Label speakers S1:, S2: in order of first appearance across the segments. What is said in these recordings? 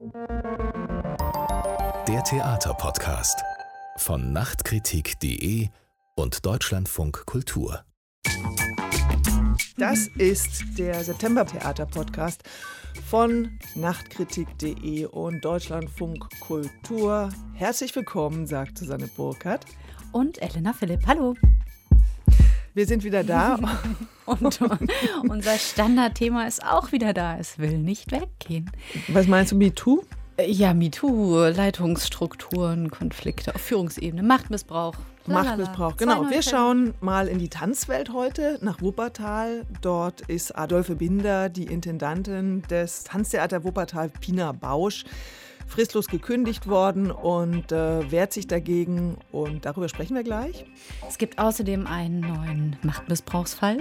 S1: Der Theaterpodcast von Nachtkritik.de und Deutschlandfunk Kultur.
S2: Das ist der September Theater Podcast von Nachtkritik.de und Deutschlandfunk Kultur. Herzlich willkommen, sagt Susanne Burkhardt.
S3: Und Elena Philipp. Hallo.
S2: Wir sind wieder da.
S3: und unser Standardthema ist auch wieder da. Es will nicht weggehen.
S2: Was meinst du, MeToo?
S3: Ja, MeToo, Leitungsstrukturen, Konflikte auf Führungsebene, Machtmissbrauch.
S2: Machtmissbrauch, genau. Wir schauen mal in die Tanzwelt heute nach Wuppertal. Dort ist Adolphe Binder, die Intendantin des Tanztheater Wuppertal, Pina Bausch fristlos gekündigt worden und äh, wehrt sich dagegen. Und darüber sprechen wir gleich.
S3: Es gibt außerdem einen neuen Machtmissbrauchsfall,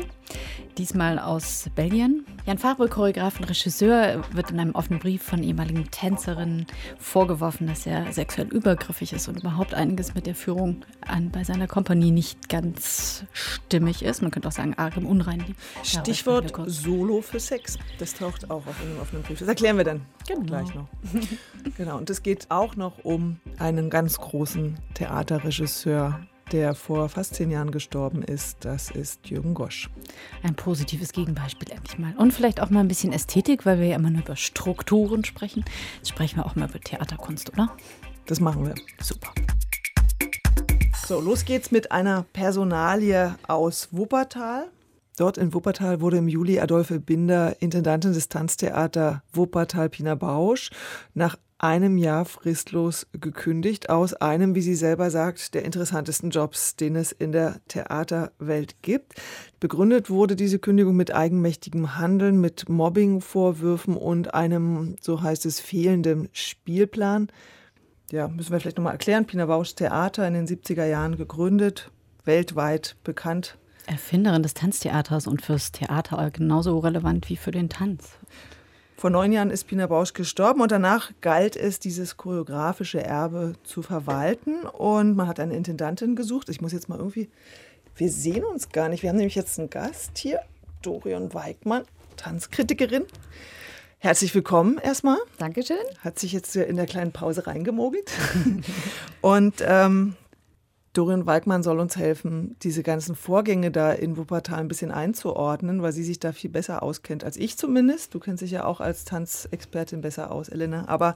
S3: diesmal aus Belgien. Jan Fabre, Choreograf und Regisseur, wird in einem offenen Brief von ehemaligen Tänzerinnen vorgeworfen, dass er sexuell übergriffig ist und überhaupt einiges mit der Führung an, bei seiner Kompanie nicht ganz stimmig ist. Man könnte auch sagen, arg im Unreinen.
S2: Stichwort Solo für Sex. Das taucht auch auf einem offenen Brief. Das erklären wir dann genau. gleich noch. Genau, und es geht auch noch um einen ganz großen Theaterregisseur, der vor fast zehn Jahren gestorben ist. Das ist Jürgen Gosch.
S3: Ein positives Gegenbeispiel endlich mal. Und vielleicht auch mal ein bisschen Ästhetik, weil wir ja immer nur über Strukturen sprechen. Jetzt sprechen wir auch mal über Theaterkunst, oder?
S2: Das machen wir. Super. So, los geht's mit einer Personalie aus Wuppertal. Dort in Wuppertal wurde im Juli Adolphe Binder Intendantin des Tanztheater Wuppertal Pina Bausch nach einem Jahr fristlos gekündigt aus einem, wie sie selber sagt, der interessantesten Jobs, den es in der Theaterwelt gibt. Begründet wurde diese Kündigung mit eigenmächtigem Handeln, mit Mobbingvorwürfen und einem, so heißt es, fehlenden Spielplan. Ja, müssen wir vielleicht nochmal erklären. Pina Bausch Theater in den 70er Jahren gegründet, weltweit bekannt.
S3: Erfinderin des Tanztheaters und fürs Theater genauso relevant wie für den Tanz.
S2: Vor neun Jahren ist Pina Bausch gestorben und danach galt es, dieses choreografische Erbe zu verwalten. Und man hat eine Intendantin gesucht. Ich muss jetzt mal irgendwie. Wir sehen uns gar nicht. Wir haben nämlich jetzt einen Gast hier, Dorian Weigmann, Tanzkritikerin. Herzlich willkommen erstmal.
S3: Dankeschön.
S2: Hat sich jetzt in der kleinen Pause reingemogelt. und ähm, Dorian Walkmann soll uns helfen, diese ganzen Vorgänge da in Wuppertal ein bisschen einzuordnen, weil sie sich da viel besser auskennt als ich zumindest. Du kennst dich ja auch als Tanzexpertin besser aus, Elena. Aber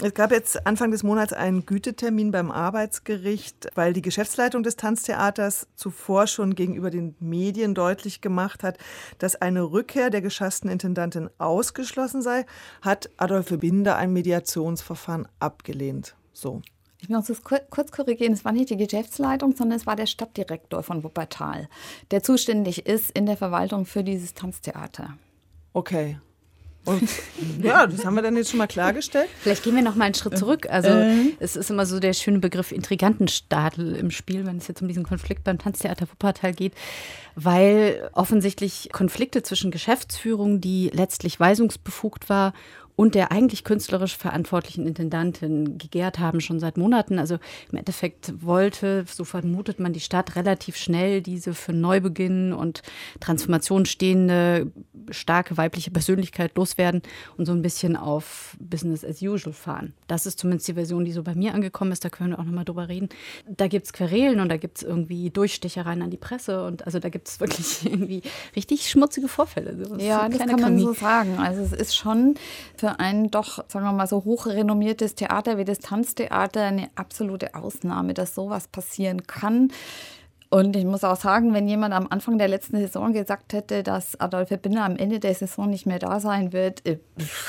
S2: es gab jetzt Anfang des Monats einen Gütetermin beim Arbeitsgericht, weil die Geschäftsleitung des Tanztheaters zuvor schon gegenüber den Medien deutlich gemacht hat, dass eine Rückkehr der geschassten Intendantin ausgeschlossen sei, hat Adolphe Binder ein Mediationsverfahren abgelehnt. So.
S4: Ich muss das kurz korrigieren, es war nicht die Geschäftsleitung, sondern es war der Stadtdirektor von Wuppertal, der zuständig ist in der Verwaltung für dieses Tanztheater.
S2: Okay. Und ja, das haben wir dann jetzt schon mal klargestellt.
S3: Vielleicht gehen wir noch mal einen Schritt zurück. Also äh. es ist immer so der schöne Begriff Intrigantenstadel im Spiel, wenn es jetzt um diesen Konflikt beim Tanztheater Wuppertal geht, weil offensichtlich Konflikte zwischen Geschäftsführung, die letztlich weisungsbefugt war, und der eigentlich künstlerisch verantwortlichen Intendantin gegärt haben, schon seit Monaten. Also im Endeffekt wollte, so vermutet man, die Stadt relativ schnell diese für Neubeginn und Transformation stehende starke weibliche Persönlichkeit loswerden und so ein bisschen auf Business as usual fahren. Das ist zumindest die Version, die so bei mir angekommen ist. Da können wir auch nochmal drüber reden. Da gibt es Querelen und da gibt es irgendwie Durchstechereien an die Presse und also da gibt es wirklich irgendwie richtig schmutzige Vorfälle.
S4: So, ja, das kann man so sagen. Also es ist schon für ein doch, sagen wir mal, so hochrenommiertes Theater wie das Tanztheater eine absolute Ausnahme, dass sowas passieren kann. Und ich muss auch sagen, wenn jemand am Anfang der letzten Saison gesagt hätte, dass Adolf Binder am Ende der Saison nicht mehr da sein wird, äh,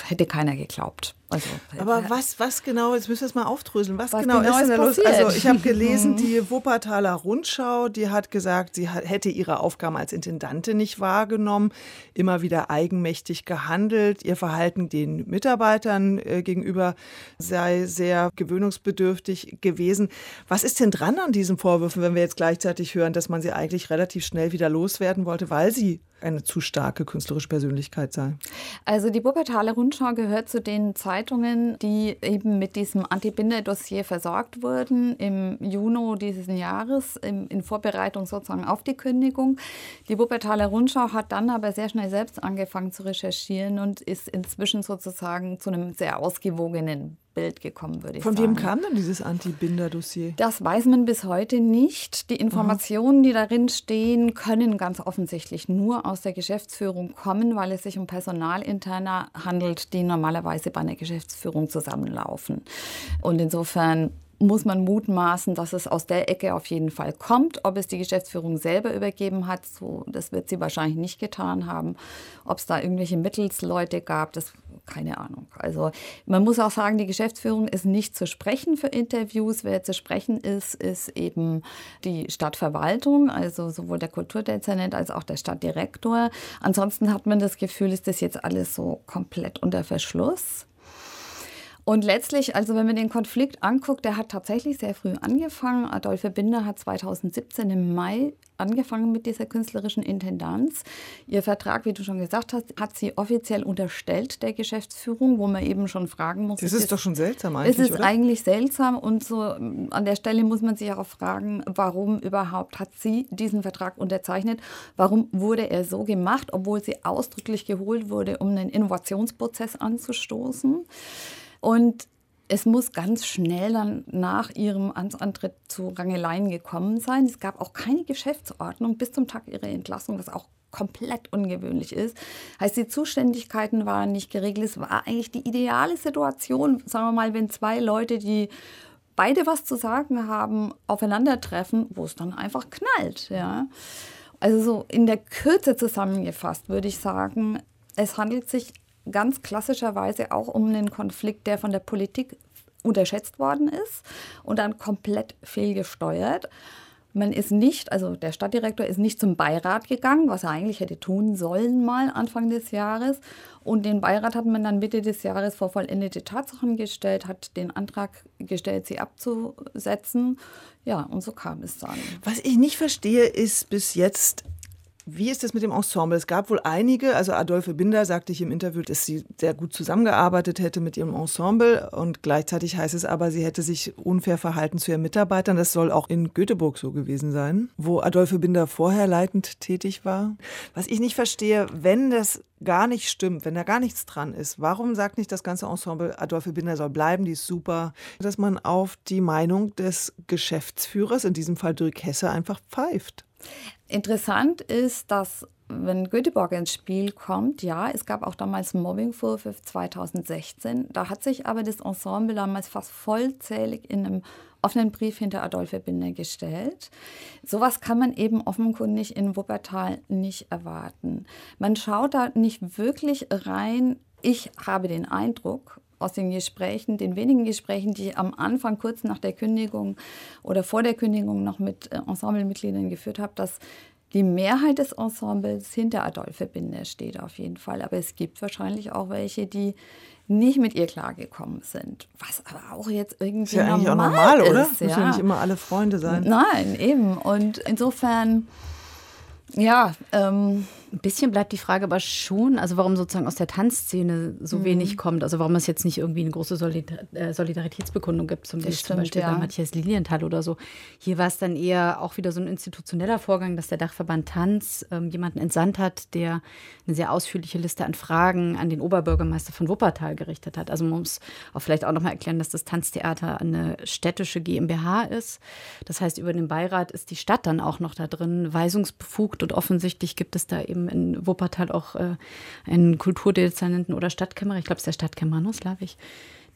S4: hätte keiner geglaubt.
S2: Also, Aber was, was genau, jetzt müssen wir es mal aufdröseln, was, was genau, genau, ist denn da los? Also ich habe gelesen, mhm. die Wuppertaler Rundschau, die hat gesagt, sie hätte ihre Aufgaben als Intendantin nicht wahrgenommen, immer wieder eigenmächtig gehandelt, ihr Verhalten den Mitarbeitern äh, gegenüber sei sehr gewöhnungsbedürftig gewesen. Was ist denn dran an diesen Vorwürfen, wenn wir jetzt gleichzeitig hören, dass man sie eigentlich relativ schnell wieder loswerden wollte, weil sie eine zu starke künstlerische Persönlichkeit sei?
S4: Also die Wuppertaler Rundschau gehört zu den Zeitungen, die eben mit diesem Anti-Binder-Dossier versorgt wurden im Juni dieses Jahres in Vorbereitung sozusagen auf die Kündigung. Die Wuppertaler Rundschau hat dann aber sehr schnell selbst angefangen zu recherchieren und ist inzwischen sozusagen zu einem sehr ausgewogenen Bild gekommen, würde ich
S2: Von
S4: sagen.
S2: wem kam denn dieses Anti-Binder-Dossier?
S4: Das weiß man bis heute nicht. Die Informationen, die darin stehen, können ganz offensichtlich nur aus der Geschäftsführung kommen, weil es sich um Personalinterner handelt, die normalerweise bei einer Geschäftsführung zusammenlaufen. Und insofern muss man mutmaßen, dass es aus der Ecke auf jeden Fall kommt. Ob es die Geschäftsführung selber übergeben hat, so, das wird sie wahrscheinlich nicht getan haben. Ob es da irgendwelche Mittelsleute gab, das keine Ahnung. Also man muss auch sagen, die Geschäftsführung ist nicht zu sprechen für Interviews. Wer zu sprechen ist, ist eben die Stadtverwaltung, also sowohl der Kulturdezernent als auch der Stadtdirektor. Ansonsten hat man das Gefühl, ist das jetzt alles so komplett unter Verschluss. Und letztlich, also wenn man den Konflikt anguckt, der hat tatsächlich sehr früh angefangen. Adolphe Binder hat 2017 im Mai angefangen mit dieser künstlerischen Intendanz. Ihr Vertrag, wie du schon gesagt hast, hat sie offiziell unterstellt der Geschäftsführung, wo man eben schon fragen muss.
S2: Das ist, ist doch schon seltsam eigentlich.
S4: Es ist
S2: oder?
S4: eigentlich seltsam und so an der Stelle muss man sich auch fragen, warum überhaupt hat sie diesen Vertrag unterzeichnet? Warum wurde er so gemacht, obwohl sie ausdrücklich geholt wurde, um einen Innovationsprozess anzustoßen? Und es muss ganz schnell dann nach ihrem Amtsantritt zu Rangeleien gekommen sein. Es gab auch keine Geschäftsordnung bis zum Tag ihrer Entlassung, was auch komplett ungewöhnlich ist. Heißt, die Zuständigkeiten waren nicht geregelt. Es war eigentlich die ideale Situation, sagen wir mal, wenn zwei Leute, die beide was zu sagen haben, aufeinandertreffen, wo es dann einfach knallt. Ja. Also so in der Kürze zusammengefasst würde ich sagen, es handelt sich ganz klassischerweise auch um einen Konflikt, der von der Politik unterschätzt worden ist und dann komplett fehlgesteuert. Man ist nicht, also der Stadtdirektor ist nicht zum Beirat gegangen, was er eigentlich hätte tun sollen mal Anfang des Jahres. Und den Beirat hat man dann Mitte des Jahres vor vollendete Tatsachen gestellt, hat den Antrag gestellt, sie abzusetzen. Ja, und so kam es dann.
S2: Was ich nicht verstehe, ist bis jetzt, wie ist das mit dem Ensemble? Es gab wohl einige, also Adolphe Binder sagte ich im Interview, dass sie sehr gut zusammengearbeitet hätte mit ihrem Ensemble und gleichzeitig heißt es aber, sie hätte sich unfair verhalten zu ihren Mitarbeitern. Das soll auch in Göteborg so gewesen sein, wo Adolphe Binder vorher leitend tätig war. Was ich nicht verstehe, wenn das gar nicht stimmt, wenn da gar nichts dran ist, warum sagt nicht das ganze Ensemble, Adolphe Binder soll bleiben, die ist super, dass man auf die Meinung des Geschäftsführers, in diesem Fall Dirk Hesse, einfach pfeift?
S4: Interessant ist, dass wenn Göteborg ins Spiel kommt, ja, es gab auch damals Mobbingvorwürfe 2016. Da hat sich aber das Ensemble damals fast vollzählig in einem offenen Brief hinter Adolphe Binder gestellt. Sowas kann man eben offenkundig in Wuppertal nicht erwarten. Man schaut da nicht wirklich rein. Ich habe den Eindruck, aus den Gesprächen, den wenigen Gesprächen, die ich am Anfang kurz nach der Kündigung oder vor der Kündigung noch mit äh, Ensemblemitgliedern geführt habe, dass die Mehrheit des Ensembles hinter Adolphe Binder steht auf jeden Fall. Aber es gibt wahrscheinlich auch welche, die nicht mit ihr klargekommen sind. Was aber auch jetzt irgendwie ist ja
S2: eigentlich
S4: normal
S2: auch normal,
S4: ist,
S2: oder?
S4: Ja.
S2: Müssen ja nicht immer alle Freunde sein.
S4: Nein, eben. Und insofern, ja, ähm,
S3: ein bisschen bleibt die Frage aber schon, also warum sozusagen aus der Tanzszene so mhm. wenig kommt. Also warum es jetzt nicht irgendwie eine große Solidar äh, Solidaritätsbekundung gibt, zum,
S4: Das
S3: zum Beispiel
S4: stimmt, ja.
S3: bei Matthias Lilienthal oder so. Hier war es dann eher auch wieder so ein institutioneller Vorgang, dass der Dachverband Tanz ähm, jemanden entsandt hat, der eine sehr ausführliche Liste an Fragen an den Oberbürgermeister von Wuppertal gerichtet hat. Also man muss auch vielleicht auch nochmal erklären, dass das Tanztheater eine städtische GmbH ist. Das heißt, über den Beirat ist die Stadt dann auch noch da drin weisungsbefugt und offensichtlich gibt es da eben in Wuppertal auch äh, einen Kulturdezernenten oder Stadtkämmerer, ich glaube, es ist der Stadtkämmerer, ne, slawisch,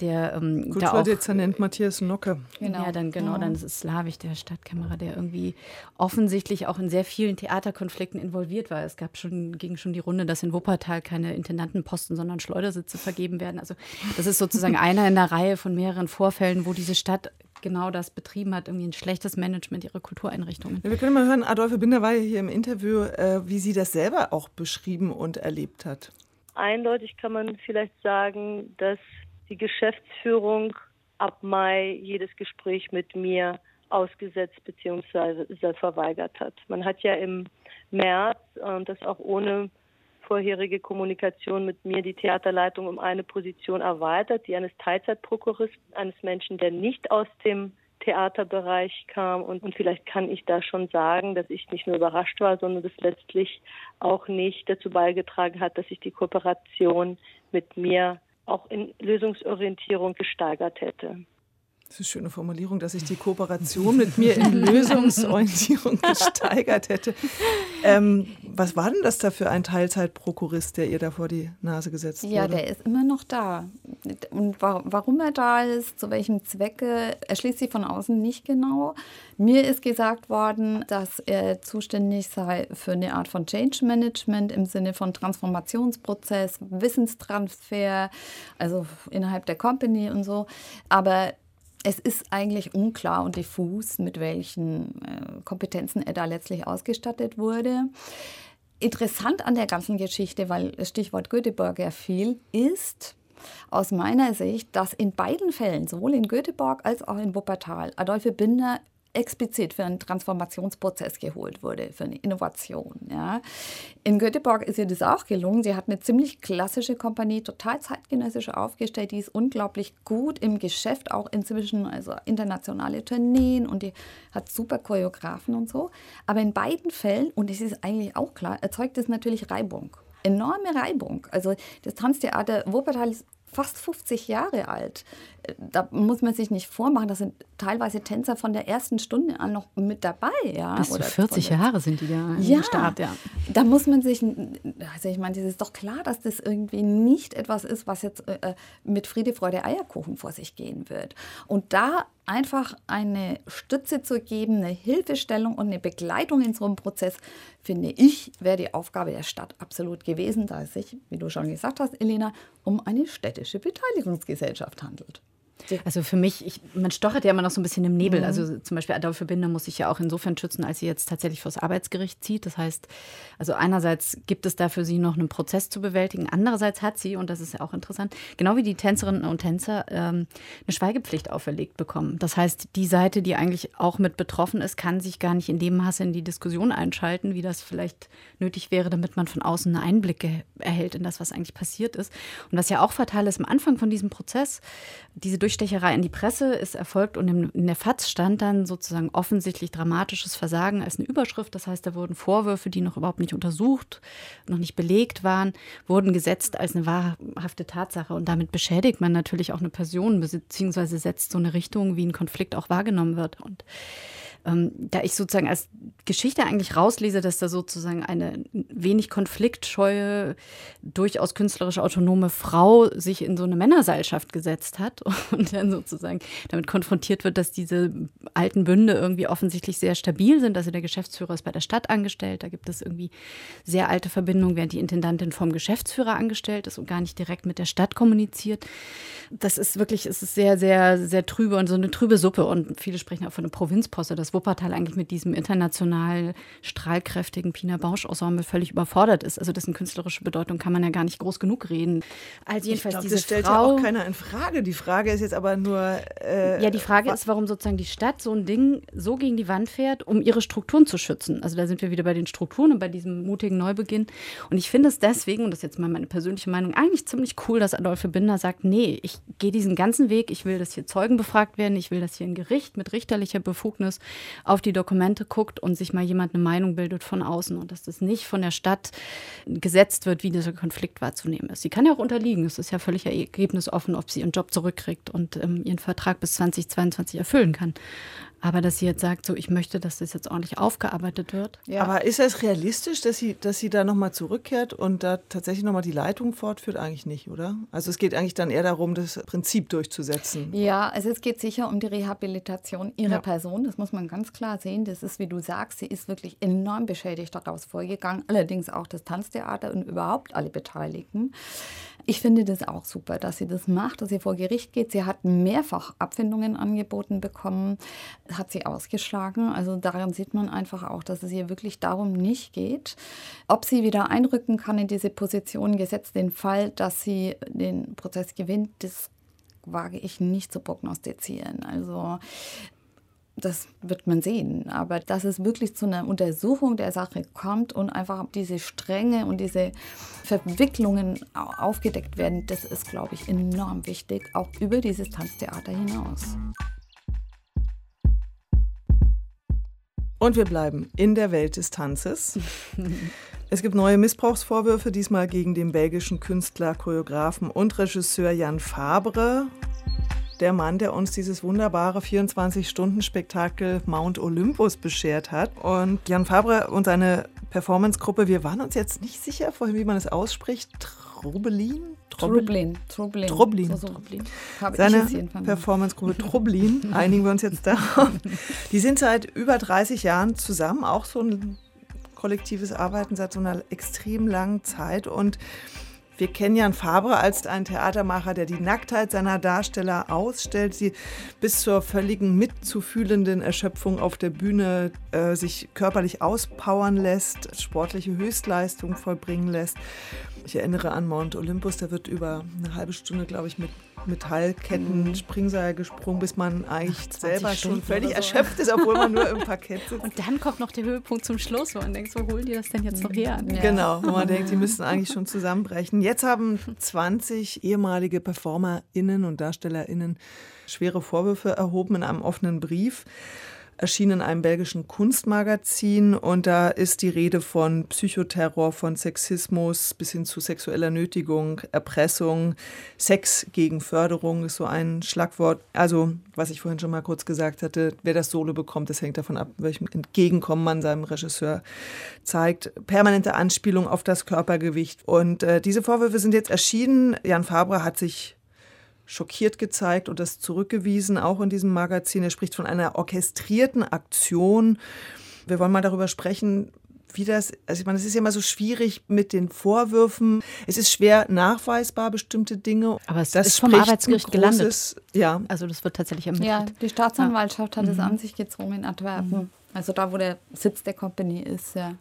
S3: der ähm,
S2: Kulturdezernent Matthias Nocke.
S3: Genau. Ja, dann genau, dann ist es slawisch, der Stadtkämmerer, der irgendwie offensichtlich auch in sehr vielen Theaterkonflikten involviert war. Es gab schon, ging schon die Runde, dass in Wuppertal keine Intendantenposten, sondern Schleudersitze vergeben werden. Also das ist sozusagen einer in der Reihe von mehreren Vorfällen, wo diese Stadt genau das betrieben hat, irgendwie ein schlechtes Management ihrer Kultureinrichtungen.
S2: Ja, wir können mal hören, Adolphe Binder war ja hier im Interview, äh, wie sie das selber auch beschrieben und erlebt hat.
S5: Eindeutig kann man vielleicht sagen, dass die Geschäftsführung ab Mai jedes Gespräch mit mir ausgesetzt bzw. verweigert hat. Man hat ja im März, und das auch ohne vorherige Kommunikation mit mir, die Theaterleitung um eine Position erweitert, die eines Teilzeitprokuristen, eines Menschen, der nicht aus dem Theaterbereich kam. Und, und vielleicht kann ich da schon sagen, dass ich nicht nur überrascht war, sondern das letztlich auch nicht dazu beigetragen hat, dass sich die Kooperation mit mir auch in Lösungsorientierung gesteigert hätte.
S2: Das ist eine schöne Formulierung, dass sich die Kooperation mit mir in Lösungsorientierung gesteigert hätte. Ähm, was war denn das da für ein Teilzeitprokurist, der ihr da vor die Nase gesetzt wurde?
S4: Ja, der ist immer noch da. Und warum er da ist, zu welchem Zwecke, erschließt sich von außen nicht genau. Mir ist gesagt worden, dass er zuständig sei für eine Art von Change Management im Sinne von Transformationsprozess, Wissenstransfer, also innerhalb der Company und so. Aber es ist eigentlich unklar und diffus, mit welchen äh, Kompetenzen er da letztlich ausgestattet wurde. Interessant an der ganzen Geschichte, weil das Stichwort Göteborg fiel, ist aus meiner Sicht, dass in beiden Fällen, sowohl in Göteborg als auch in Wuppertal, Adolphe Binder explizit für einen Transformationsprozess geholt wurde, für eine Innovation. Ja. In Göteborg ist ihr das auch gelungen. Sie hat eine ziemlich klassische Kompanie, total zeitgenössisch aufgestellt. Die ist unglaublich gut im Geschäft, auch inzwischen, also internationale Tourneen und die hat super Choreografen und so. Aber in beiden Fällen, und es ist eigentlich auch klar, erzeugt es natürlich Reibung enorme Reibung. Also das Tanztheater Wuppertal ist fast 50 Jahre alt. Da muss man sich nicht vormachen, da sind teilweise Tänzer von der ersten Stunde an noch mit dabei. Ja,
S3: Bis zu 40 Jahre sind die da
S4: ja, Start, ja. Da muss man sich, also ich meine, es ist doch klar, dass das irgendwie nicht etwas ist, was jetzt äh, äh, mit Friede, Freude, Eierkuchen vor sich gehen wird. Und da einfach eine Stütze zu geben, eine Hilfestellung und eine Begleitung in so einem Prozess, finde ich, wäre die Aufgabe der Stadt absolut gewesen, da es sich, wie du schon gesagt hast, Elena, um eine städtische Beteiligungsgesellschaft handelt.
S3: Also für mich, ich, man stochert ja immer noch so ein bisschen im Nebel. Mhm. Also zum Beispiel Adolphe Binder muss sich ja auch insofern schützen, als sie jetzt tatsächlich vor das Arbeitsgericht zieht. Das heißt, also einerseits gibt es da für sie noch einen Prozess zu bewältigen. Andererseits hat sie, und das ist ja auch interessant, genau wie die Tänzerinnen und Tänzer, ähm, eine Schweigepflicht auferlegt bekommen. Das heißt, die Seite, die eigentlich auch mit betroffen ist, kann sich gar nicht in dem Maße in die Diskussion einschalten, wie das vielleicht nötig wäre, damit man von außen einen Einblick erhält in das, was eigentlich passiert ist. Und was ja auch fatal ist, am Anfang von diesem Prozess, diese Durchstecherei in die Presse ist erfolgt und in der FAZ stand dann sozusagen offensichtlich dramatisches Versagen als eine Überschrift. Das heißt, da wurden Vorwürfe, die noch überhaupt nicht untersucht, noch nicht belegt waren, wurden gesetzt als eine wahrhafte Tatsache. Und damit beschädigt man natürlich auch eine Person, beziehungsweise setzt so eine Richtung, wie ein Konflikt auch wahrgenommen wird. Und ähm, da ich sozusagen als Geschichte eigentlich rauslese, dass da sozusagen eine wenig konfliktscheue, durchaus künstlerisch autonome Frau sich in so eine Männerseilschaft gesetzt hat und dann sozusagen damit konfrontiert wird, dass diese alten Bünde irgendwie offensichtlich sehr stabil sind. Also der Geschäftsführer ist bei der Stadt angestellt, da gibt es irgendwie sehr alte Verbindungen, während die Intendantin vom Geschäftsführer angestellt ist und gar nicht direkt mit der Stadt kommuniziert. Das ist wirklich, es ist sehr, sehr, sehr trübe und so eine trübe Suppe und viele sprechen auch von einer Provinzposse. Das Wuppertal eigentlich mit diesem international strahlkräftigen Pina Bausch-Ensemble völlig überfordert ist. Also dessen künstlerische Bedeutung kann man ja gar nicht groß genug reden.
S2: Also jedenfalls glaub, diese das stellt Frau, ja auch keiner in Frage. Die Frage ist jetzt aber nur.
S3: Äh, ja, die Frage ist, warum sozusagen die Stadt so ein Ding so gegen die Wand fährt, um ihre Strukturen zu schützen. Also da sind wir wieder bei den Strukturen und bei diesem mutigen Neubeginn. Und ich finde es deswegen, und das ist jetzt mal meine persönliche Meinung, eigentlich ziemlich cool, dass Adolphe Binder sagt, nee, ich gehe diesen ganzen Weg, ich will, dass hier Zeugen befragt werden, ich will, dass hier ein Gericht mit richterlicher Befugnis auf die Dokumente guckt und sich mal jemand eine Meinung bildet von außen und dass das nicht von der Stadt gesetzt wird, wie dieser Konflikt wahrzunehmen ist. Sie kann ja auch unterliegen. Es ist ja völlig ergebnisoffen, ob sie ihren Job zurückkriegt und ähm, ihren Vertrag bis 2022 erfüllen kann. Aber dass sie jetzt sagt, so ich möchte, dass das jetzt ordentlich aufgearbeitet wird.
S2: Ja. Aber ist es realistisch, dass sie, dass sie da nochmal zurückkehrt und da tatsächlich nochmal die Leitung fortführt? Eigentlich nicht, oder? Also es geht eigentlich dann eher darum, das Prinzip durchzusetzen.
S4: Ja, also es geht sicher um die Rehabilitation ihrer ja. Person. Das muss man ganz klar sehen. Das ist, wie du sagst, sie ist wirklich enorm beschädigt daraus vorgegangen. Allerdings auch das Tanztheater und überhaupt alle Beteiligten. Ich finde das auch super, dass sie das macht, dass sie vor Gericht geht. Sie hat mehrfach Abfindungen angeboten bekommen, hat sie ausgeschlagen. Also daran sieht man einfach auch, dass es ihr wirklich darum nicht geht. Ob sie wieder einrücken kann in diese Position, gesetzt den Fall, dass sie den Prozess gewinnt, das wage ich nicht zu prognostizieren. Also das wird man sehen. Aber dass es wirklich zu einer Untersuchung der Sache kommt und einfach diese Stränge und diese Verwicklungen aufgedeckt werden, das ist, glaube ich, enorm wichtig, auch über dieses Tanztheater hinaus.
S2: Und wir bleiben in der Welt des Tanzes. Es gibt neue Missbrauchsvorwürfe, diesmal gegen den belgischen Künstler, Choreografen und Regisseur Jan Fabre der Mann, der uns dieses wunderbare 24-Stunden-Spektakel Mount Olympus beschert hat. Und Jan Fabre und seine Performance-Gruppe, wir waren uns jetzt nicht sicher vorhin, wie man es ausspricht. Trubelin?
S4: Trublin. Trublin.
S2: Trublin. So, so. Seine Performance-Gruppe Trublin, einigen wir uns jetzt darauf. Die sind seit über 30 Jahren zusammen, auch so ein kollektives Arbeiten seit so einer extrem langen Zeit. Und wir kennen Jan Fabre als einen Theatermacher, der die Nacktheit seiner Darsteller ausstellt, sie bis zur völligen mitzufühlenden Erschöpfung auf der Bühne äh, sich körperlich auspowern lässt, sportliche Höchstleistung vollbringen lässt. Ich erinnere an Mount Olympus, da wird über eine halbe Stunde, glaube ich, mit Metallketten, mhm. Springseil gesprungen, bis man eigentlich selber Stunden schon völlig so. erschöpft ist, obwohl man nur im Parkett sitzt.
S3: Und dann kommt noch der Höhepunkt zum Schluss, wo man denkt, wo holen die das denn jetzt noch her?
S2: Ja. Genau, wo man denkt, die müssten eigentlich schon zusammenbrechen. Jetzt haben 20 ehemalige PerformerInnen und DarstellerInnen schwere Vorwürfe erhoben in einem offenen Brief erschien in einem belgischen Kunstmagazin und da ist die Rede von Psychoterror, von Sexismus bis hin zu sexueller Nötigung, Erpressung, Sex gegen Förderung ist so ein Schlagwort. Also, was ich vorhin schon mal kurz gesagt hatte, wer das Solo bekommt, das hängt davon ab, welchem Entgegenkommen man seinem Regisseur zeigt. Permanente Anspielung auf das Körpergewicht. Und äh, diese Vorwürfe sind jetzt erschienen. Jan Fabre hat sich schockiert gezeigt und das zurückgewiesen, auch in diesem Magazin. Er spricht von einer orchestrierten Aktion. Wir wollen mal darüber sprechen, wie das, also ich meine, es ist ja immer so schwierig mit den Vorwürfen. Es ist schwer nachweisbar, bestimmte Dinge.
S3: Aber es das ist vom Arbeitsgericht
S2: großes,
S3: gelandet. Ja. Also das wird tatsächlich ermittelt.
S4: Ja, die Staatsanwaltschaft ja. hat es mhm. an sich gezogen in Antwerpen. Mhm. Also da, wo der Sitz der Company ist, ja.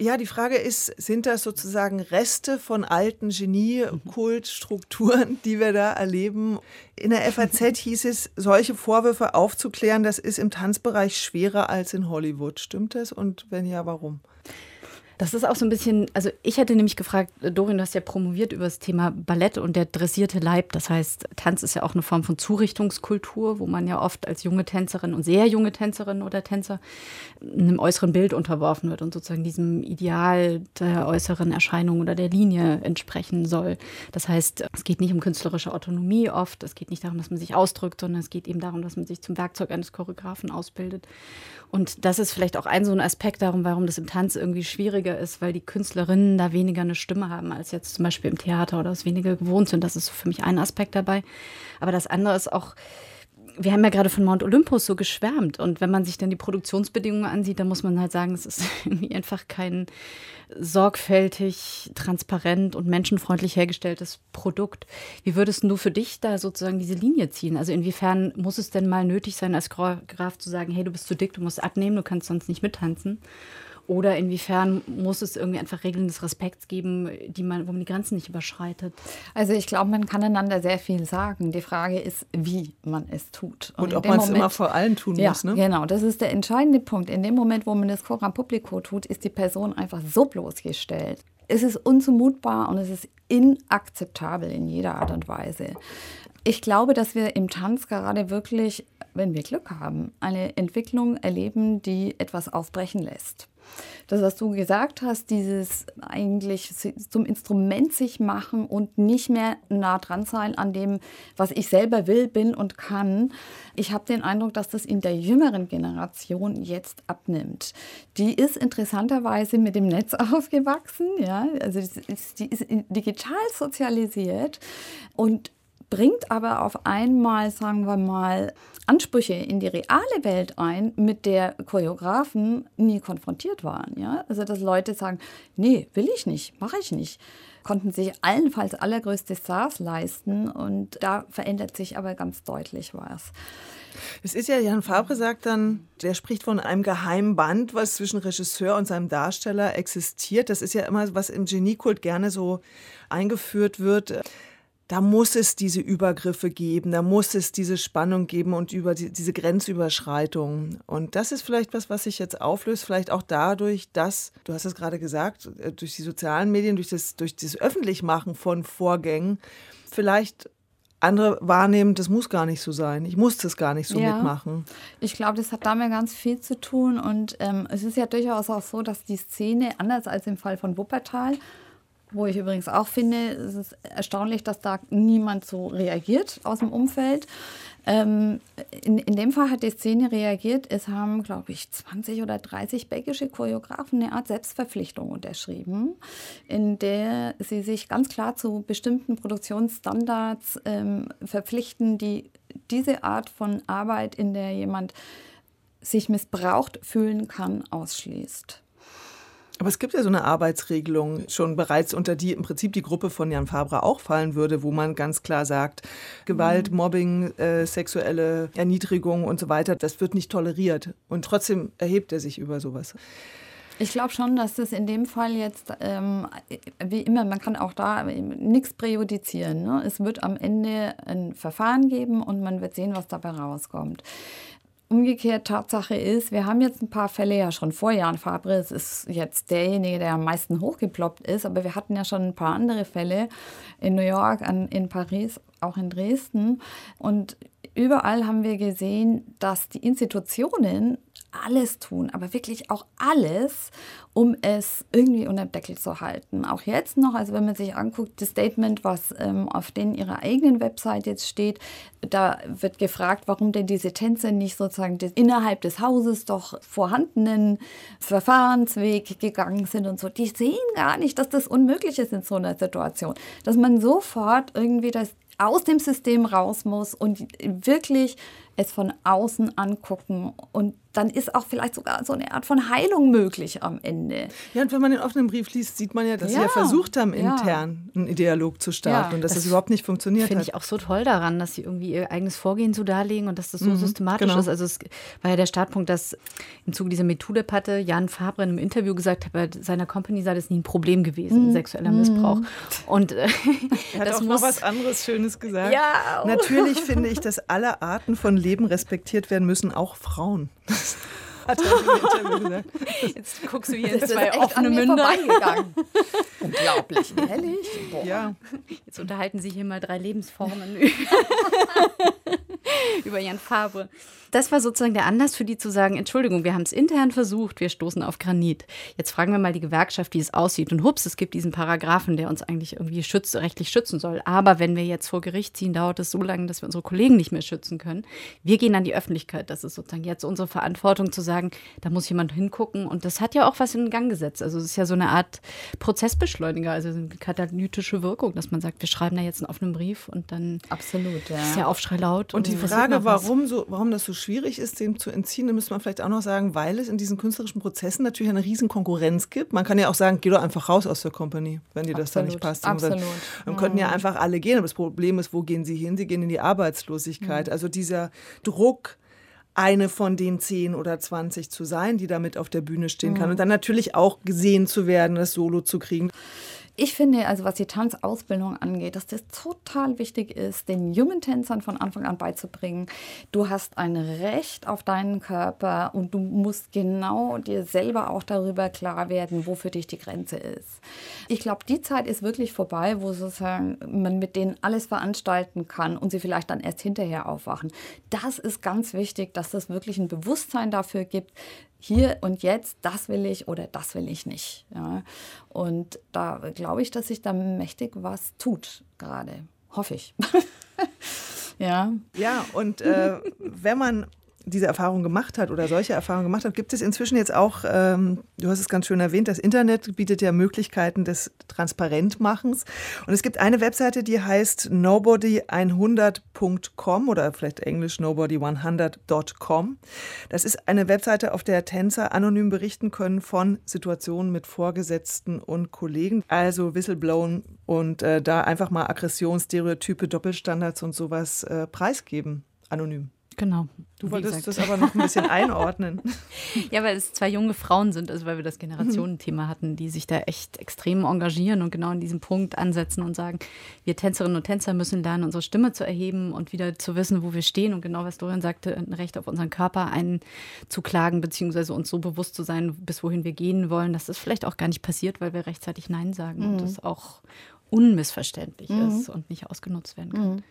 S2: Ja, die Frage ist, sind das sozusagen Reste von alten Genie-Kultstrukturen, die wir da erleben? In der FAZ hieß es, solche Vorwürfe aufzuklären, das ist im Tanzbereich schwerer als in Hollywood. Stimmt das? Und wenn ja, warum?
S3: Das ist auch so ein bisschen, also ich hätte nämlich gefragt, Dorin, du hast ja promoviert über das Thema Ballett und der dressierte Leib. Das heißt, Tanz ist ja auch eine Form von Zurichtungskultur, wo man ja oft als junge Tänzerin und sehr junge Tänzerin oder Tänzer einem äußeren Bild unterworfen wird und sozusagen diesem Ideal der äußeren Erscheinung oder der Linie entsprechen soll. Das heißt, es geht nicht um künstlerische Autonomie oft, es geht nicht darum, dass man sich ausdrückt, sondern es geht eben darum, dass man sich zum Werkzeug eines Choreografen ausbildet. Und das ist vielleicht auch ein so ein Aspekt darum, warum das im Tanz irgendwie schwieriger ist, weil die Künstlerinnen da weniger eine Stimme haben als jetzt zum Beispiel im Theater oder es weniger gewohnt sind. Das ist für mich ein Aspekt dabei. Aber das andere ist auch, wir haben ja gerade von Mount Olympus so geschwärmt. Und wenn man sich dann die Produktionsbedingungen ansieht, dann muss man halt sagen, es ist einfach kein sorgfältig, transparent und menschenfreundlich hergestelltes Produkt. Wie würdest du für dich da sozusagen diese Linie ziehen? Also inwiefern muss es denn mal nötig sein, als Choreograf zu sagen, hey, du bist zu dick, du musst abnehmen, du kannst sonst nicht mittanzen? Oder inwiefern muss es irgendwie einfach Regeln des Respekts geben, die man, wo man die Grenzen nicht überschreitet?
S4: Also ich glaube, man kann einander sehr viel sagen. Die Frage ist, wie man es tut.
S2: Und, Und ob man es immer vor allen tun
S4: ja,
S2: muss. Ne?
S4: Genau, das ist der entscheidende Punkt. In dem Moment, wo man das Coram Publico tut, ist die Person einfach so bloßgestellt. Es ist unzumutbar und es ist inakzeptabel in jeder Art und Weise. Ich glaube, dass wir im Tanz gerade wirklich, wenn wir Glück haben, eine Entwicklung erleben, die etwas aufbrechen lässt das, was du gesagt hast, dieses eigentlich zum Instrument sich machen und nicht mehr nah dran sein an dem, was ich selber will, bin und kann. Ich habe den Eindruck, dass das in der jüngeren Generation jetzt abnimmt. Die ist interessanterweise mit dem Netz aufgewachsen, ja, also die ist digital sozialisiert und bringt aber auf einmal, sagen wir mal, Ansprüche in die reale Welt ein, mit der Choreografen nie konfrontiert waren. Ja? Also dass Leute sagen, nee, will ich nicht, mache ich nicht konnten sich allenfalls allergrößte Stars leisten und da verändert sich aber ganz deutlich was.
S2: Es ist ja, Jan Fabre sagt dann, der spricht von einem geheimen Band, was zwischen Regisseur und seinem Darsteller existiert. Das ist ja immer, was im Geniekult gerne so eingeführt wird da muss es diese Übergriffe geben, da muss es diese Spannung geben und über die, diese Grenzüberschreitung. Und das ist vielleicht was, was sich jetzt auflöst, vielleicht auch dadurch, dass, du hast es gerade gesagt, äh, durch die sozialen Medien, durch das, durch das Öffentlichmachen von Vorgängen, vielleicht andere wahrnehmen, das muss gar nicht so sein. Ich muss das gar nicht so ja. mitmachen.
S4: Ich glaube, das hat damit ganz viel zu tun. Und ähm, es ist ja durchaus auch so, dass die Szene, anders als im Fall von Wuppertal, wo ich übrigens auch finde, es ist erstaunlich, dass da niemand so reagiert aus dem Umfeld. Ähm, in, in dem Fall hat die Szene reagiert. Es haben, glaube ich, 20 oder 30 belgische Choreografen eine Art Selbstverpflichtung unterschrieben, in der sie sich ganz klar zu bestimmten Produktionsstandards ähm, verpflichten, die diese Art von Arbeit, in der jemand sich missbraucht fühlen kann, ausschließt.
S2: Aber es gibt ja so eine Arbeitsregelung schon bereits, unter die im Prinzip die Gruppe von Jan Fabre auch fallen würde, wo man ganz klar sagt, Gewalt, mhm. Mobbing, äh, sexuelle Erniedrigung und so weiter, das wird nicht toleriert. Und trotzdem erhebt er sich über sowas.
S4: Ich glaube schon, dass das in dem Fall jetzt, ähm, wie immer, man kann auch da nichts präjudizieren. Ne? Es wird am Ende ein Verfahren geben und man wird sehen, was dabei rauskommt. Umgekehrt Tatsache ist, wir haben jetzt ein paar Fälle ja schon vor Jan Fabris ist jetzt derjenige, der am meisten hochgeploppt ist, aber wir hatten ja schon ein paar andere Fälle in New York, in Paris, auch in Dresden. Und überall haben wir gesehen, dass die Institutionen alles tun, aber wirklich auch alles, um es irgendwie unter dem Deckel zu halten. Auch jetzt noch, also wenn man sich anguckt, das Statement, was ähm, auf den ihrer eigenen Website jetzt steht, da wird gefragt, warum denn diese Tänze nicht sozusagen des, innerhalb des Hauses doch vorhandenen Verfahrensweg gegangen sind und so. Die sehen gar nicht, dass das unmöglich ist in so einer Situation, dass man sofort irgendwie das aus dem System raus muss und wirklich es von außen angucken und dann ist auch vielleicht sogar so eine Art von Heilung möglich am Ende.
S2: Ja, und wenn man den offenen Brief liest, sieht man ja, dass ja, sie ja versucht haben, intern ja. einen Dialog zu starten ja, und dass das, das überhaupt nicht funktioniert
S3: find hat. Finde ich auch so toll daran, dass sie irgendwie ihr eigenes Vorgehen so darlegen und dass das so mhm, systematisch genau. ist. Also es war ja der Startpunkt, dass im Zuge dieser MeToo-Debatte Jan Fabre in einem Interview gesagt hat, bei seiner Company sei das nie ein Problem gewesen, mhm. sexueller Missbrauch. Und
S2: äh, er hat auch noch was anderes Schönes gesagt. Ja. Natürlich finde ich, dass alle Arten von Leben respektiert werden müssen, auch Frauen. next.
S3: Hat er im Interview gesagt. Jetzt guckst du hier in zwei offene Münder.
S4: Unglaublich, ehrlich?
S3: Boah. Ja. Jetzt unterhalten sich hier mal drei Lebensformen über Jan Fabre. Das war sozusagen der Anlass für die zu sagen, Entschuldigung, wir haben es intern versucht, wir stoßen auf Granit. Jetzt fragen wir mal die Gewerkschaft, wie es aussieht. Und hups, es gibt diesen Paragraphen, der uns eigentlich irgendwie schützt, rechtlich schützen soll. Aber wenn wir jetzt vor Gericht ziehen, dauert es so lange, dass wir unsere Kollegen nicht mehr schützen können. Wir gehen an die Öffentlichkeit. Das ist sozusagen jetzt unsere Verantwortung zu sagen, da muss jemand hingucken. Und das hat ja auch was in Gang gesetzt. Also es ist ja so eine Art Prozessbeschleuniger, also eine katalytische Wirkung, dass man sagt, wir schreiben da jetzt einen offenen Brief und dann
S4: Absolut, ja.
S3: ist der Aufschrei laut.
S2: Und, und die Frage, warum, so, warum das so schwierig ist, dem zu entziehen, da müsste man vielleicht auch noch sagen, weil es in diesen künstlerischen Prozessen natürlich eine riesen Konkurrenz gibt. Man kann ja auch sagen, geh doch einfach raus aus der Company, wenn dir das da nicht passt.
S4: Absolut.
S2: Dann könnten ja mhm. einfach alle gehen. Aber das Problem ist, wo gehen sie hin? Sie gehen in die Arbeitslosigkeit. Mhm. Also dieser Druck, eine von den 10 oder 20 zu sein, die damit auf der Bühne stehen kann. Mhm. Und dann natürlich auch gesehen zu werden, das Solo zu kriegen.
S4: Ich finde, also was die Tanzausbildung angeht, dass das total wichtig ist, den jungen Tänzern von Anfang an beizubringen. Du hast ein Recht auf deinen Körper und du musst genau dir selber auch darüber klar werden, wo für dich die Grenze ist. Ich glaube, die Zeit ist wirklich vorbei, wo sozusagen man mit denen alles veranstalten kann und sie vielleicht dann erst hinterher aufwachen. Das ist ganz wichtig, dass es wirklich ein Bewusstsein dafür gibt, hier und jetzt, das will ich oder das will ich nicht. Ja. Und da glaube ich, dass sich da mächtig was tut gerade. Hoffe ich.
S2: ja. Ja, und äh, wenn man diese Erfahrung gemacht hat oder solche Erfahrungen gemacht hat, gibt es inzwischen jetzt auch, ähm, du hast es ganz schön erwähnt, das Internet bietet ja Möglichkeiten des Transparentmachens. Und es gibt eine Webseite, die heißt nobody100.com oder vielleicht englisch nobody100.com. Das ist eine Webseite, auf der Tänzer anonym berichten können von Situationen mit Vorgesetzten und Kollegen, also Whistleblown und äh, da einfach mal Aggression, Stereotype, Doppelstandards und sowas äh, preisgeben, anonym.
S3: Genau.
S2: Du wolltest das aber noch ein bisschen einordnen.
S3: ja, weil es zwei junge Frauen sind, also weil wir das Generationenthema hatten, die sich da echt extrem engagieren und genau in diesem Punkt ansetzen und sagen, wir Tänzerinnen und Tänzer müssen lernen, unsere Stimme zu erheben und wieder zu wissen, wo wir stehen und genau was Dorian sagte, ein Recht auf unseren Körper einzuklagen, beziehungsweise uns so bewusst zu sein, bis wohin wir gehen wollen, dass das vielleicht auch gar nicht passiert, weil wir rechtzeitig Nein sagen mhm. und das auch unmissverständlich mhm. ist und nicht ausgenutzt werden kann. Mhm.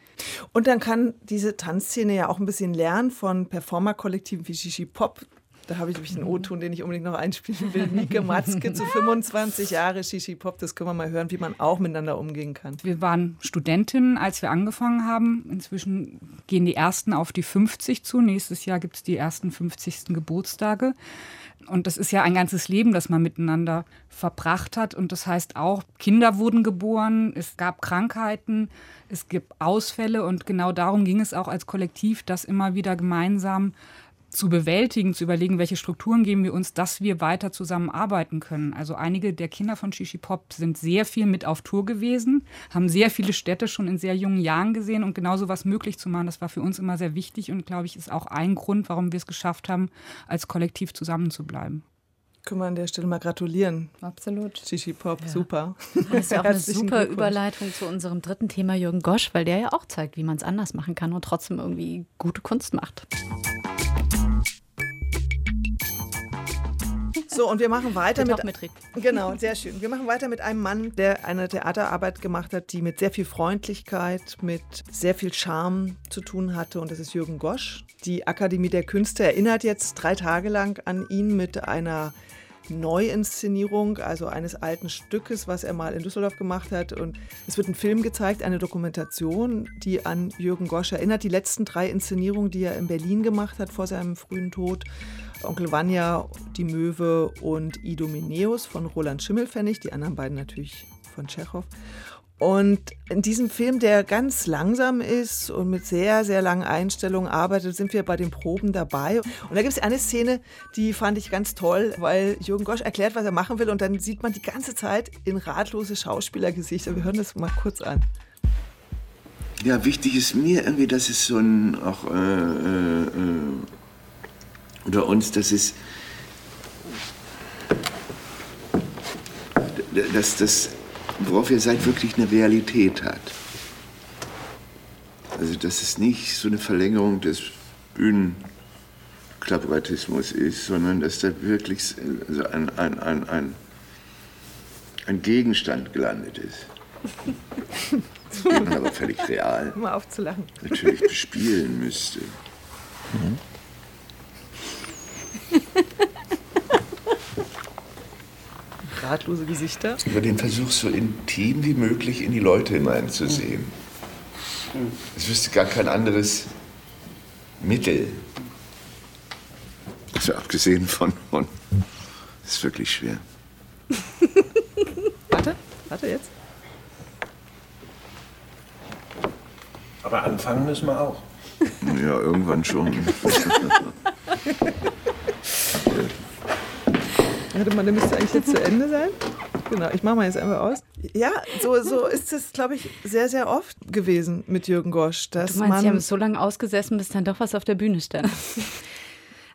S2: Und dann kann diese Tanzszene ja auch ein bisschen lernen von Performerkollektiven wie Shishi Pop. Da habe ich einen. O-Ton, den ich unbedingt noch einspielen will. Nike Matzke zu 25 Jahre Shishi Pop. Das können wir mal hören, wie man auch miteinander umgehen kann.
S6: Wir waren Studentinnen, als wir angefangen haben. Inzwischen gehen die ersten auf die 50 zu. Nächstes Jahr gibt es die ersten 50. Geburtstage. Und das ist ja ein ganzes Leben, das man miteinander verbracht hat. Und das heißt auch, Kinder wurden geboren, es gab Krankheiten, es gibt Ausfälle. Und genau darum ging es auch als Kollektiv, das immer wieder gemeinsam zu bewältigen, zu überlegen, welche Strukturen geben wir uns, dass wir weiter zusammenarbeiten können. Also einige der Kinder von Shishi Pop sind sehr viel mit auf Tour gewesen, haben sehr viele Städte schon in sehr jungen Jahren gesehen und genauso was möglich zu machen, das war für uns immer sehr wichtig und glaube ich ist auch ein Grund, warum wir es geschafft haben, als Kollektiv zusammenzubleiben
S2: können wir an der Stelle mal gratulieren.
S4: Absolut.
S2: Shishi Pop, ja. super.
S3: Das ist ja auch eine super Überleitung zu unserem dritten Thema Jürgen Gosch, weil der ja auch zeigt, wie man es anders machen kann und trotzdem irgendwie gute Kunst macht.
S2: So, und wir machen weiter mit. mit genau, sehr schön. Wir machen weiter mit einem Mann, der eine Theaterarbeit gemacht hat, die mit sehr viel Freundlichkeit, mit sehr viel Charme zu tun hatte. Und das ist Jürgen Gosch. Die Akademie der Künste erinnert jetzt drei Tage lang an ihn mit einer Neuinszenierung, also eines alten Stückes, was er mal in Düsseldorf gemacht hat. Und es wird ein Film gezeigt, eine Dokumentation, die an Jürgen Gosch erinnert. Die letzten drei Inszenierungen, die er in Berlin gemacht hat vor seinem frühen Tod. Onkel Vanya, Die Möwe und Idomeneus von Roland Schimmelfennig, die anderen beiden natürlich von Tschechow. Und in diesem Film, der ganz langsam ist und mit sehr, sehr langen Einstellungen arbeitet, sind wir bei den Proben dabei. Und da gibt es eine Szene, die fand ich ganz toll, weil Jürgen Gosch erklärt, was er machen will. Und dann sieht man die ganze Zeit in ratlose Schauspielergesichter. Wir hören das mal kurz an.
S7: Ja, wichtig ist mir irgendwie, dass es so ein auch äh, äh, äh unter uns, dass es dass das, worauf ihr seid, wirklich eine Realität hat. Also dass es nicht so eine Verlängerung des Bühnenklapperatismus ist, sondern dass da wirklich also ein, ein, ein, ein, ein Gegenstand gelandet ist. aber völlig real.
S2: Mal aufzulachen.
S7: Natürlich bespielen müsste. Mhm.
S2: Ratlose Gesichter.
S7: Über den Versuch, so intim wie möglich in die Leute hineinzusehen. Es wüsste gar kein anderes Mittel. Also abgesehen von, von ist wirklich schwer.
S2: warte, warte jetzt.
S8: Aber anfangen müssen wir auch.
S7: Ja, irgendwann schon.
S2: Warte mal, der müsste eigentlich jetzt zu Ende sein. Genau, ich mache mal jetzt einfach aus. Ja, so, so ist es, glaube ich, sehr, sehr oft gewesen mit Jürgen Gosch. Dass
S3: du meinst,
S2: man
S3: Sie haben so lange ausgesessen, bis dann doch was auf der Bühne stand.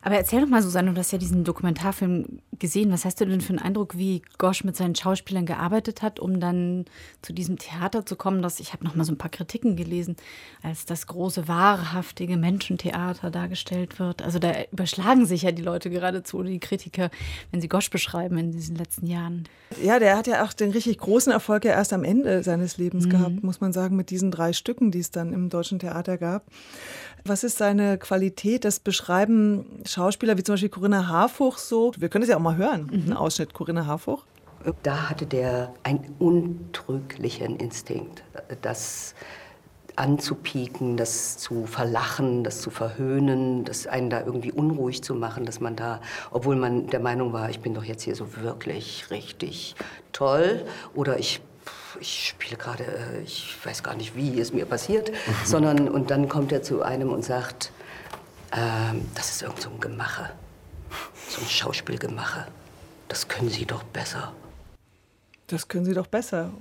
S3: Aber erzähl doch mal, Susanne, du hast ja diesen Dokumentarfilm gesehen. Was hast du denn für einen Eindruck, wie Gosch mit seinen Schauspielern gearbeitet hat, um dann zu diesem Theater zu kommen? Dass ich habe noch mal so ein paar Kritiken gelesen, als das große wahrhaftige Menschentheater dargestellt wird. Also da überschlagen sich ja die Leute geradezu, die Kritiker, wenn sie Gosch beschreiben in diesen letzten Jahren.
S2: Ja, der hat ja auch den richtig großen Erfolg ja erst am Ende seines Lebens mhm. gehabt, muss man sagen, mit diesen drei Stücken, die es dann im deutschen Theater gab. Was ist seine Qualität? Das beschreiben Schauspieler wie zum Beispiel Corinna Harfuch so. Wir können es ja auch mal hören, mhm. einen Ausschnitt Corinna Harfuch.
S9: Da hatte der einen untrüglichen Instinkt, das anzupieken, das zu verlachen, das zu verhöhnen, das einen da irgendwie unruhig zu machen, dass man da, obwohl man der Meinung war, ich bin doch jetzt hier so wirklich richtig toll oder ich ich spiele gerade, äh, ich weiß gar nicht, wie es mir passiert, sondern und dann kommt er zu einem und sagt, ähm, das ist irgend so ein Gemache, so ein Schauspielgemache. Das können Sie doch besser.
S2: Das können Sie doch besser.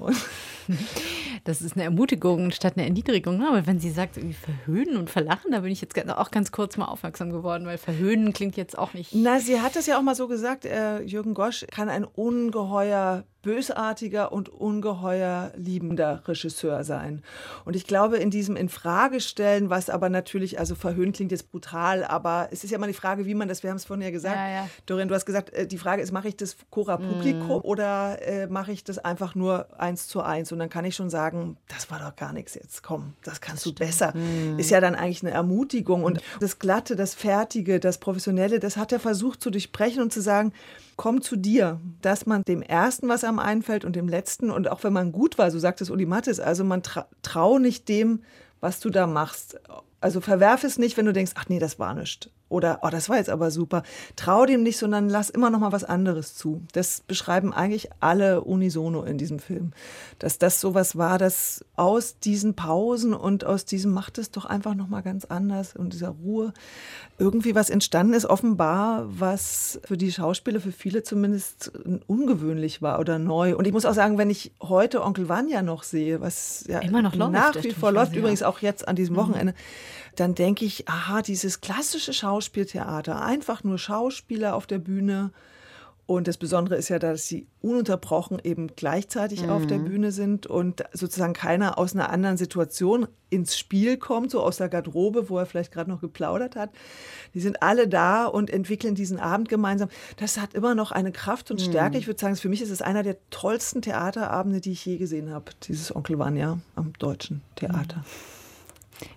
S3: das ist eine Ermutigung statt eine Erniedrigung. Ne? Aber wenn sie sagt, irgendwie verhöhnen und verlachen, da bin ich jetzt auch ganz kurz mal aufmerksam geworden, weil verhöhnen klingt jetzt auch nicht.
S2: Na, sie hat es ja auch mal so gesagt, äh, Jürgen Gosch kann ein ungeheuer bösartiger und ungeheuer liebender Regisseur sein. Und ich glaube, in diesem Infragestellen, was aber natürlich, also verhöhnt klingt jetzt brutal, aber es ist ja immer die Frage, wie man das, wir haben es vorhin ja gesagt, ja, ja. Dorian, du hast gesagt, äh, die Frage ist, mache ich das Cora Publikum mm. oder äh, mache ich das einfach nur eins zu eins? Und dann kann ich schon sagen, das war doch gar nichts jetzt, komm, das kannst das du besser. Mm. Ist ja dann eigentlich eine Ermutigung. Und das Glatte, das Fertige, das Professionelle, das hat er versucht zu durchbrechen und zu sagen, komm zu dir, dass man dem Ersten was am einfällt und dem Letzten und auch wenn man gut war, so sagt es Uli Mattes, also man tra trau nicht dem, was du da machst. Also verwerf es nicht, wenn du denkst, ach nee, das war nichts oder oh, das war jetzt aber super. Trau dem nicht, sondern lass immer noch mal was anderes zu. Das beschreiben eigentlich alle unisono in diesem Film, dass das sowas war, dass aus diesen Pausen und aus diesem macht es doch einfach noch mal ganz anders und dieser Ruhe irgendwie was entstanden ist, offenbar, was für die Schauspieler, für viele zumindest ungewöhnlich war oder neu. Und ich muss auch sagen, wenn ich heute Onkel Vanya noch sehe, was ja
S3: immer noch läuft,
S2: nach wie vor läuft, übrigens auch jetzt an diesem mhm. Dann denke ich, aha, dieses klassische Schauspieltheater, einfach nur Schauspieler auf der Bühne. Und das Besondere ist ja, dass sie ununterbrochen eben gleichzeitig mhm. auf der mhm. Bühne sind und sozusagen keiner aus einer anderen Situation ins Spiel kommt, so aus der Garderobe, wo er vielleicht gerade noch geplaudert hat. Die sind alle da und entwickeln diesen Abend gemeinsam. Das hat immer noch eine Kraft und Stärke. Mhm. Ich würde sagen, für mich ist es einer der tollsten Theaterabende, die ich je gesehen habe. Dieses Onkel Vanya am Deutschen Theater. Mhm.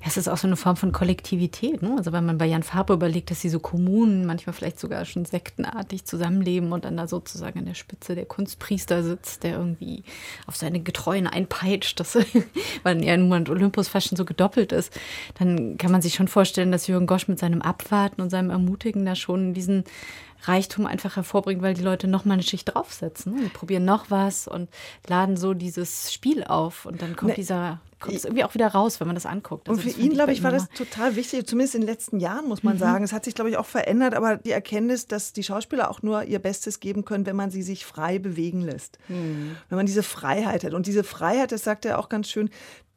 S3: Es ist auch so eine Form von Kollektivität. Ne? Also wenn man bei Jan Farbe überlegt, dass sie so Kommunen manchmal vielleicht sogar schon sektenartig zusammenleben und dann da sozusagen an der Spitze der Kunstpriester sitzt, der irgendwie auf seine Getreuen einpeitscht, dass, weil ja nun und Olympus fast schon so gedoppelt ist, dann kann man sich schon vorstellen, dass Jürgen Gosch mit seinem Abwarten und seinem Ermutigen da schon diesen Reichtum einfach hervorbringt, weil die Leute noch mal eine Schicht draufsetzen. Die probieren noch was und laden so dieses Spiel auf und dann kommt ne, dieser kommt es irgendwie auch wieder raus, wenn man das anguckt.
S2: Also und für ihn, glaube ich, war das total wichtig, zumindest in den letzten Jahren, muss man mhm. sagen. Es hat sich, glaube ich, auch verändert, aber die Erkenntnis, dass die Schauspieler auch nur ihr Bestes geben können, wenn man sie sich frei bewegen lässt. Mhm. Wenn man diese Freiheit hat. Und diese Freiheit, das sagt er auch ganz schön,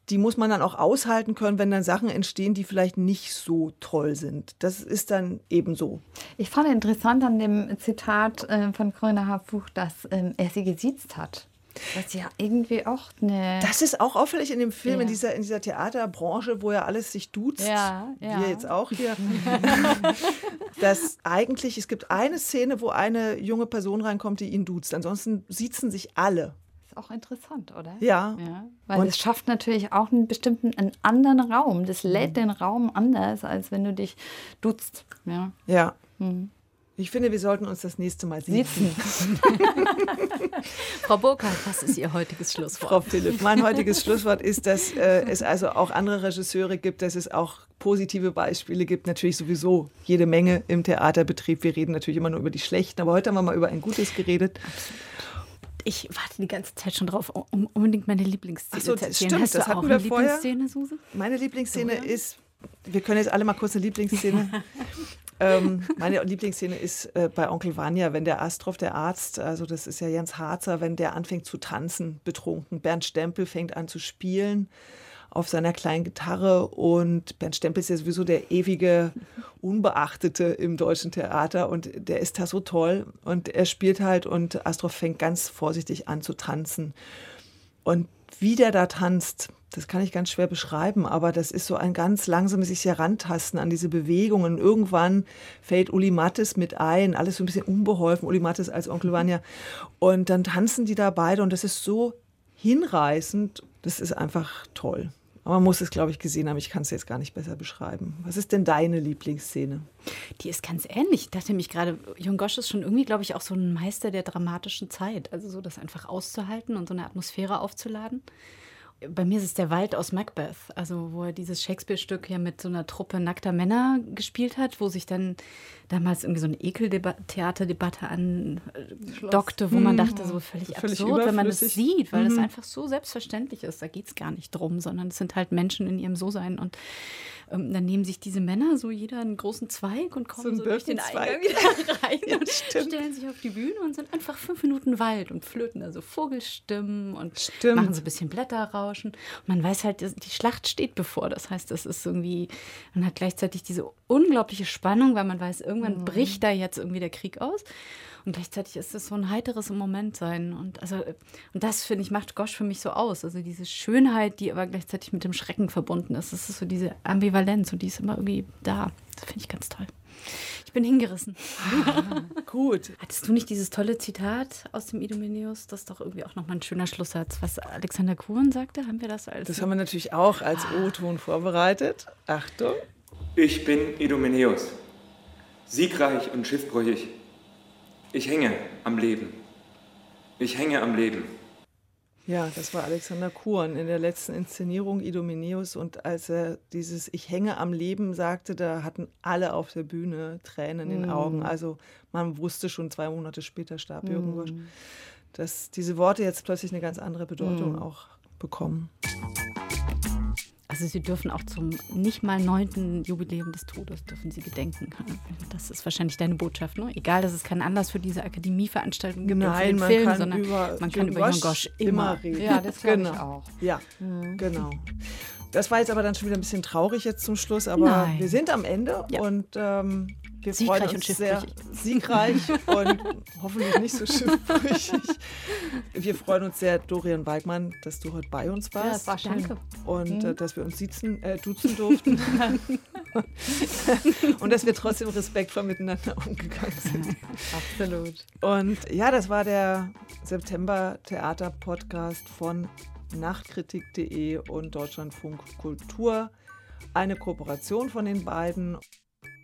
S2: die muss man dann auch aushalten können, wenn dann Sachen entstehen, die vielleicht nicht so toll sind. Das ist dann eben so.
S4: Ich fand interessant an dem Zitat äh, von Grüner Harfuch, dass ähm, er sie gesiezt hat. Das ist ja irgendwie auch eine.
S2: Das ist auch auffällig in dem Film, ja. in, dieser, in dieser Theaterbranche, wo ja alles sich duzt. Ja, ja. Wir jetzt auch hier. dass eigentlich, es gibt eine Szene, wo eine junge Person reinkommt, die ihn duzt. Ansonsten siezen sich alle
S4: auch interessant, oder?
S2: Ja.
S4: ja weil es schafft natürlich auch einen bestimmten, einen anderen Raum. Das lädt mhm. den Raum anders, als wenn du dich duzt. Ja.
S2: Ja. Mhm. Ich finde, wir sollten uns das nächste Mal sitzen.
S3: Frau Burkhardt, was ist Ihr heutiges Schlusswort?
S2: Frau Philipp, mein heutiges Schlusswort ist, dass äh, es also auch andere Regisseure gibt, dass es auch positive Beispiele gibt. Natürlich sowieso jede Menge im Theaterbetrieb. Wir reden natürlich immer nur über die schlechten, aber heute haben wir mal über ein gutes geredet. Absolut
S3: ich warte die ganze Zeit schon drauf, um unbedingt meine Lieblingsszene
S2: so,
S3: zu
S2: erzählen. Stimmt, Hast das hatten wir vorher. Lieblingsszene, Suse? Meine Lieblingsszene ja? ist, wir können jetzt alle mal kurz eine Lieblingsszene. ähm, meine Lieblingsszene ist äh, bei Onkel Vanya, wenn der Astroff, der Arzt, also das ist ja Jens Harzer, wenn der anfängt zu tanzen, betrunken. Bernd Stempel fängt an zu spielen auf seiner kleinen Gitarre und Bernd Stempel ist ja sowieso der ewige Unbeachtete im deutschen Theater und der ist da so toll und er spielt halt und Astroff fängt ganz vorsichtig an zu tanzen. Und wie der da tanzt, das kann ich ganz schwer beschreiben, aber das ist so ein ganz langsames sich herantasten an diese Bewegungen. Irgendwann fällt Uli Mattes mit ein, alles so ein bisschen unbeholfen, Uli Mattes als Onkel Vanya. Und dann tanzen die da beide und das ist so hinreißend, das ist einfach toll. Aber man muss es, glaube ich, gesehen haben. Ich kann es jetzt gar nicht besser beschreiben. Was ist denn deine Lieblingsszene?
S3: Die ist ganz ähnlich. Ich dachte mich gerade, Jung Gosch ist schon irgendwie, glaube ich, auch so ein Meister der dramatischen Zeit. Also so das einfach auszuhalten und so eine Atmosphäre aufzuladen bei mir ist es der Wald aus Macbeth, also wo er dieses Shakespeare-Stück ja mit so einer Truppe nackter Männer gespielt hat, wo sich dann damals irgendwie so eine Ekeltheaterdebatte andockte, wo man dachte, so völlig, völlig absurd, wenn man es sieht, weil mhm. das einfach so selbstverständlich ist. Da geht es gar nicht drum, sondern es sind halt Menschen in ihrem So-Sein und ähm, dann nehmen sich diese Männer so jeder einen großen Zweig und kommen so, so durch den Eingang wieder rein ja, und stellen sich auf die Bühne und sind einfach fünf Minuten Wald und flöten also Vogelstimmen und stimmt. machen so ein bisschen Blätter raus austauschen. Und man weiß halt, die Schlacht steht bevor. Das heißt, es ist irgendwie, man hat gleichzeitig diese unglaubliche Spannung, weil man weiß, irgendwann mhm. bricht da jetzt irgendwie der Krieg aus. Und gleichzeitig ist es so ein heiteres Moment sein. Und, also, und das, finde ich, macht Gosch für mich so aus. Also diese Schönheit, die aber gleichzeitig mit dem Schrecken verbunden ist. Das ist so diese Ambivalenz und die ist immer irgendwie da. Das finde ich ganz toll. Ich bin hingerissen.
S2: Ah, gut.
S3: Hattest du nicht dieses tolle Zitat aus dem Idomeneus? Das ist doch irgendwie auch nochmal ein schöner Schlusssatz, was Alexander Kuhn sagte. Haben wir das als.
S2: Das haben wir natürlich auch als O-Ton vorbereitet. Achtung.
S10: Ich bin Idomeneus, siegreich und schiffbrüchig. Ich hänge am Leben. Ich hänge am Leben.
S2: Ja, das war Alexander Kuhn in der letzten Inszenierung Idomeneus. Und als er dieses Ich hänge am Leben sagte, da hatten alle auf der Bühne Tränen in den mm. Augen. Also man wusste schon zwei Monate später starb Jürgen Gosch, mm. dass diese Worte jetzt plötzlich eine ganz andere Bedeutung mm. auch bekommen.
S3: Also Sie dürfen auch zum nicht mal neunten Jubiläum des Todes dürfen Sie gedenken. Das ist wahrscheinlich deine Botschaft, ne? Egal, dass es keinen Anlass für diese Akademieveranstaltung gibt
S2: Nein,
S3: man
S2: Film,
S3: kann
S2: sondern über man kann über Jürgen Gosch immer, immer reden.
S4: Ja, das glaube
S2: genau.
S4: ich auch.
S2: Ja, mhm. genau. Das war jetzt aber dann schon wieder ein bisschen traurig jetzt zum Schluss, aber Nein. wir sind am Ende ja. und ähm, wir
S3: siegreich
S2: freuen uns sehr siegreich und hoffentlich nicht so schiffbrüchig. Wir freuen uns sehr, Dorian Weigmann, dass du heute bei uns warst. Ja,
S3: das war schön. Danke.
S2: Und äh, dass wir uns sitzen, äh, duzen durften. und dass wir trotzdem respektvoll miteinander umgegangen sind.
S4: Absolut.
S2: Und ja, das war der September Theater Podcast von nachtkritik.de und Deutschlandfunk Kultur. Eine Kooperation von den beiden.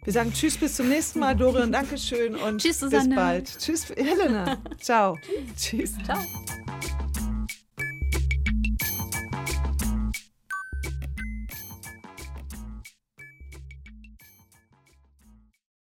S2: Wir sagen Tschüss, bis zum nächsten Mal, Dorian. Dankeschön und
S3: tschüss,
S2: bis bald. Tschüss, Helena. Ciao. tschüss.
S3: Ciao.